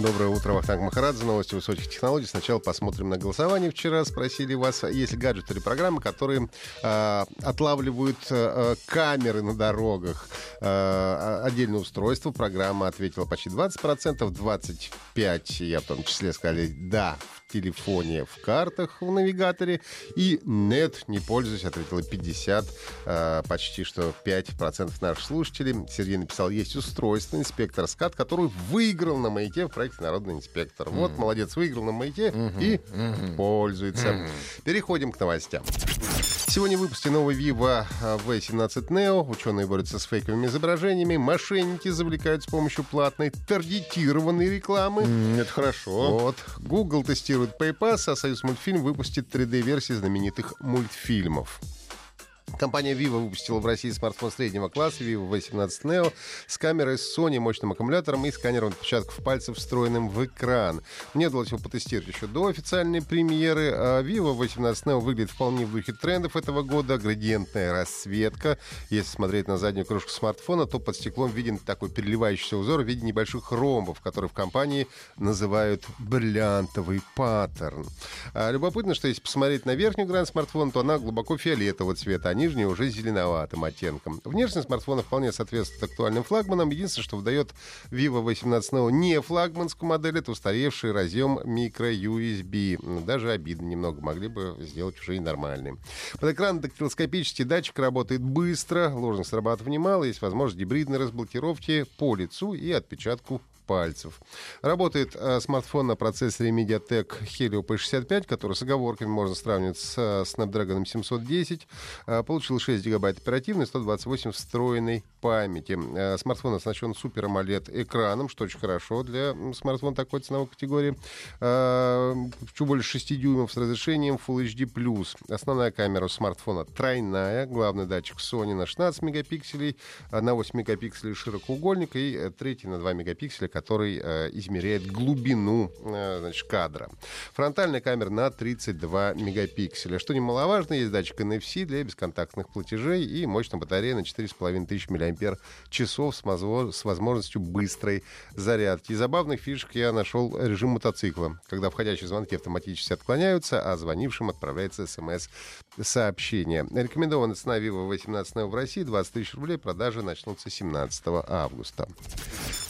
Доброе утро, Вахтанг Махарадзе. Новости высоких технологий. Сначала посмотрим на голосование. Вчера спросили вас, есть ли гаджеты или программы, которые э, отлавливают э, камеры на дорогах. Э, отдельное устройство. Программа ответила почти 20%, 25% я в том числе сказали «да» телефоне, в картах, в навигаторе. И нет, не пользуюсь, ответила 50, э, почти что 5% наших слушателей. Сергей написал, есть устройство, инспектор СКАТ, который выиграл на маяке в проекте «Народный инспектор». Вот, молодец, выиграл на маяке и пользуется. Переходим к новостям. Сегодня в выпуске новый Vivo V17 Neo. Ученые борются с фейковыми изображениями. Мошенники завлекают с помощью платной таргетированной рекламы. Это хорошо. Вот. Google тестирует PayPass, а Союз мультфильм выпустит 3D-версии знаменитых мультфильмов. Компания Vivo выпустила в России смартфон среднего класса Vivo V17 Neo с камерой Sony, мощным аккумулятором и сканером отпечатков пальцев, встроенным в экран. Мне удалось его потестировать еще до официальной премьеры. А Vivo V17 Neo выглядит вполне в духе трендов этого года. Градиентная расцветка. Если смотреть на заднюю крышку смартфона, то под стеклом виден такой переливающийся узор в виде небольших ромбов, которые в компании называют бриллиантовый паттерн. А любопытно, что если посмотреть на верхнюю грань смартфона, то она глубоко фиолетового цвета, нижняя уже зеленоватым оттенком. Внешность смартфона вполне соответствует актуальным флагманам. Единственное, что выдает Vivo 18 Neo не флагманскую модель, это устаревший разъем micro-USB. Даже обидно немного, могли бы сделать уже и нормальный. Под экраном дактилоскопический датчик работает быстро, ложность срабатывания мало, есть возможность гибридной разблокировки по лицу и отпечатку пальцев. Работает э, смартфон на процессоре MediaTek Helio P65, который с оговорками можно сравнивать с э, Snapdragon 710. Э, получил 6 гигабайт оперативной, 128 встроенной памяти. Э, смартфон оснащен Super AMOLED экраном, что очень хорошо для смартфона такой ценовой категории. Э, чуть больше 6 дюймов с разрешением Full HD+. Основная камера у смартфона тройная. Главный датчик Sony на 16 мегапикселей, э, на 8 мегапикселей широкоугольник и э, третий на 2 мегапикселя, который э, измеряет глубину э, значит, кадра. Фронтальная камера на 32 мегапикселя. Что немаловажно, есть датчик NFC для бесконтактных платежей и мощная батарея на 4500 мАч с, мозво- с возможностью быстрой зарядки. Из забавных фишек я нашел режим мотоцикла, когда входящие звонки автоматически отклоняются, а звонившим отправляется смс-сообщение. Рекомендованная цена Vivo 18 Neo в России 20 тысяч рублей. Продажи начнутся 17 августа.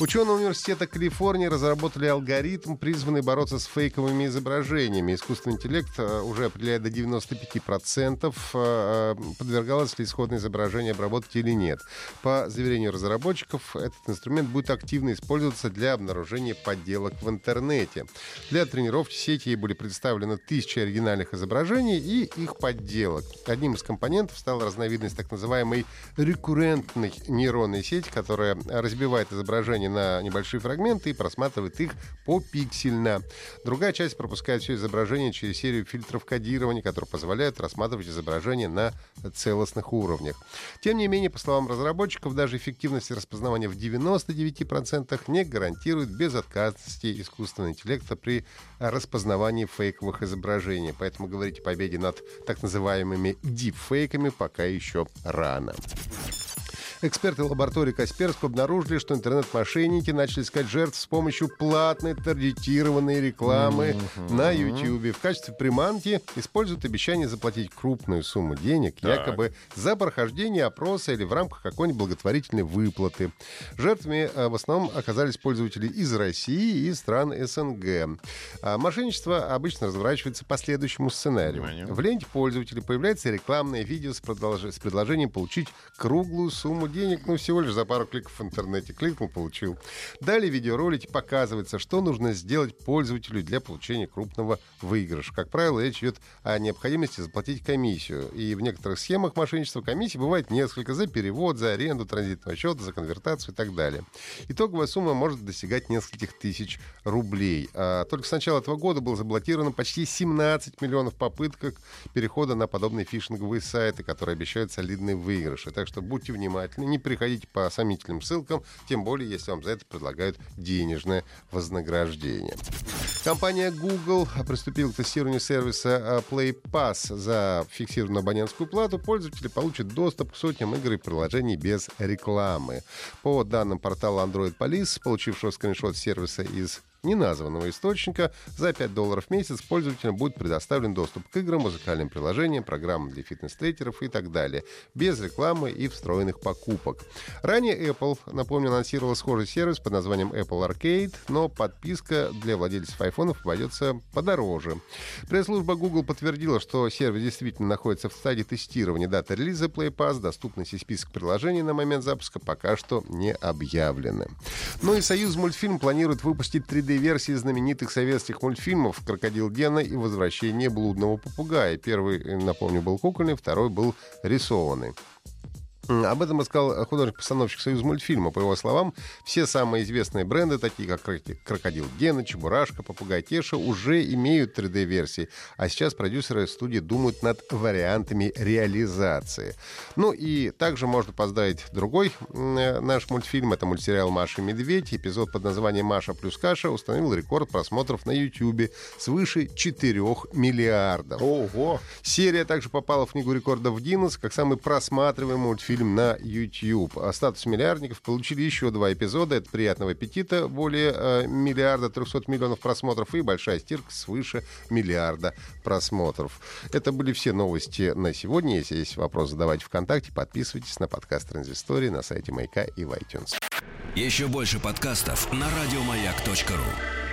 Ученые университета Калифорнии разработали алгоритм, призванный бороться с фейковыми изображениями. Искусственный интеллект э, уже определяет до 95%, э, подвергалось ли исходное изображение обработке или нет. По заверению разработчиков, этот инструмент будет активно использоваться для обнаружения подделок в интернете. Для тренировки сети ей были представлены тысячи оригинальных изображений и их подделок. Одним из компонентов стала разновидность так называемой рекуррентной нейронной сети, которая разбивает изображение на небольшие фрагменты и просматривает их попиксельно. Другая часть пропускает все изображение через серию фильтров кодирования, которые позволяют рассматривать изображение на целостных уровнях. Тем не менее, по словам разработчиков, даже эффективность распознавания в 99% не гарантирует безотказности искусственного интеллекта при распознавании фейковых изображений. Поэтому говорить о победе над так называемыми дипфейками пока еще рано. Эксперты лаборатории Касперского обнаружили, что интернет-мошенники начали искать жертв с помощью платной таргетированной рекламы mm-hmm. на YouTube. В качестве приманки используют обещание заплатить крупную сумму денег, так. якобы за прохождение опроса или в рамках какой-нибудь благотворительной выплаты. Жертвами в основном оказались пользователи из России и стран СНГ. А мошенничество обычно разворачивается по следующему сценарию. Внимание. В ленте пользователя появляется рекламное видео с, продолж... с предложением получить круглую сумму денег, ну, всего лишь за пару кликов в интернете. Кликнул, получил. Далее в видеоролике показывается, что нужно сделать пользователю для получения крупного выигрыша. Как правило, речь идет о необходимости заплатить комиссию. И в некоторых схемах мошенничества комиссии бывает несколько за перевод, за аренду транзитного счета, за конвертацию и так далее. Итоговая сумма может достигать нескольких тысяч рублей. А только с начала этого года было заблокировано почти 17 миллионов попыток перехода на подобные фишинговые сайты, которые обещают солидные выигрыши. Так что будьте внимательны не переходите по сомнительным ссылкам, тем более, если вам за это предлагают денежное вознаграждение. Компания Google приступила к тестированию сервиса э, Play Pass. За фиксированную абонентскую плату пользователи получат доступ к сотням игр и приложений без рекламы. По данным портала Android Police, получившего скриншот сервиса из неназванного источника, за 5 долларов в месяц пользователям будет предоставлен доступ к играм, музыкальным приложениям, программам для фитнес-трекеров и так далее, без рекламы и встроенных покупок. Ранее Apple, напомню, анонсировала схожий сервис под названием Apple Arcade, но подписка для владельцев айфонов обойдется подороже. Пресс-служба Google подтвердила, что сервис действительно находится в стадии тестирования. Дата релиза Play Pass, доступность и список приложений на момент запуска пока что не объявлены. Ну и Союз мультфильм планирует выпустить 3D 3D-версии знаменитых советских мультфильмов «Крокодил Гена» и «Возвращение блудного попугая». Первый, напомню, был кукольный, второй был рисованный. Об этом рассказал художник-постановщик Союз мультфильма. По его словам, все самые известные бренды, такие как Крокодил Гена, Чебурашка, Попугай Теша, уже имеют 3D-версии. А сейчас продюсеры студии думают над вариантами реализации. Ну и также можно поздравить другой э, наш мультфильм. Это мультсериал «Маша и медведь». Эпизод под названием «Маша плюс каша» установил рекорд просмотров на YouTube свыше 4 миллиардов. Ого! Серия также попала в книгу рекордов Гиннес как самый просматриваемый мультфильм фильм на YouTube. А статус миллиардников получили еще два эпизода. Это «Приятного аппетита» более э, миллиарда 300 миллионов просмотров и «Большая стирка» свыше миллиарда просмотров. Это были все новости на сегодня. Если есть вопрос, задавайте ВКонтакте. Подписывайтесь на подкаст «Транзистория» на сайте Маяка и в iTunes. Еще больше подкастов на радиомаяк.ру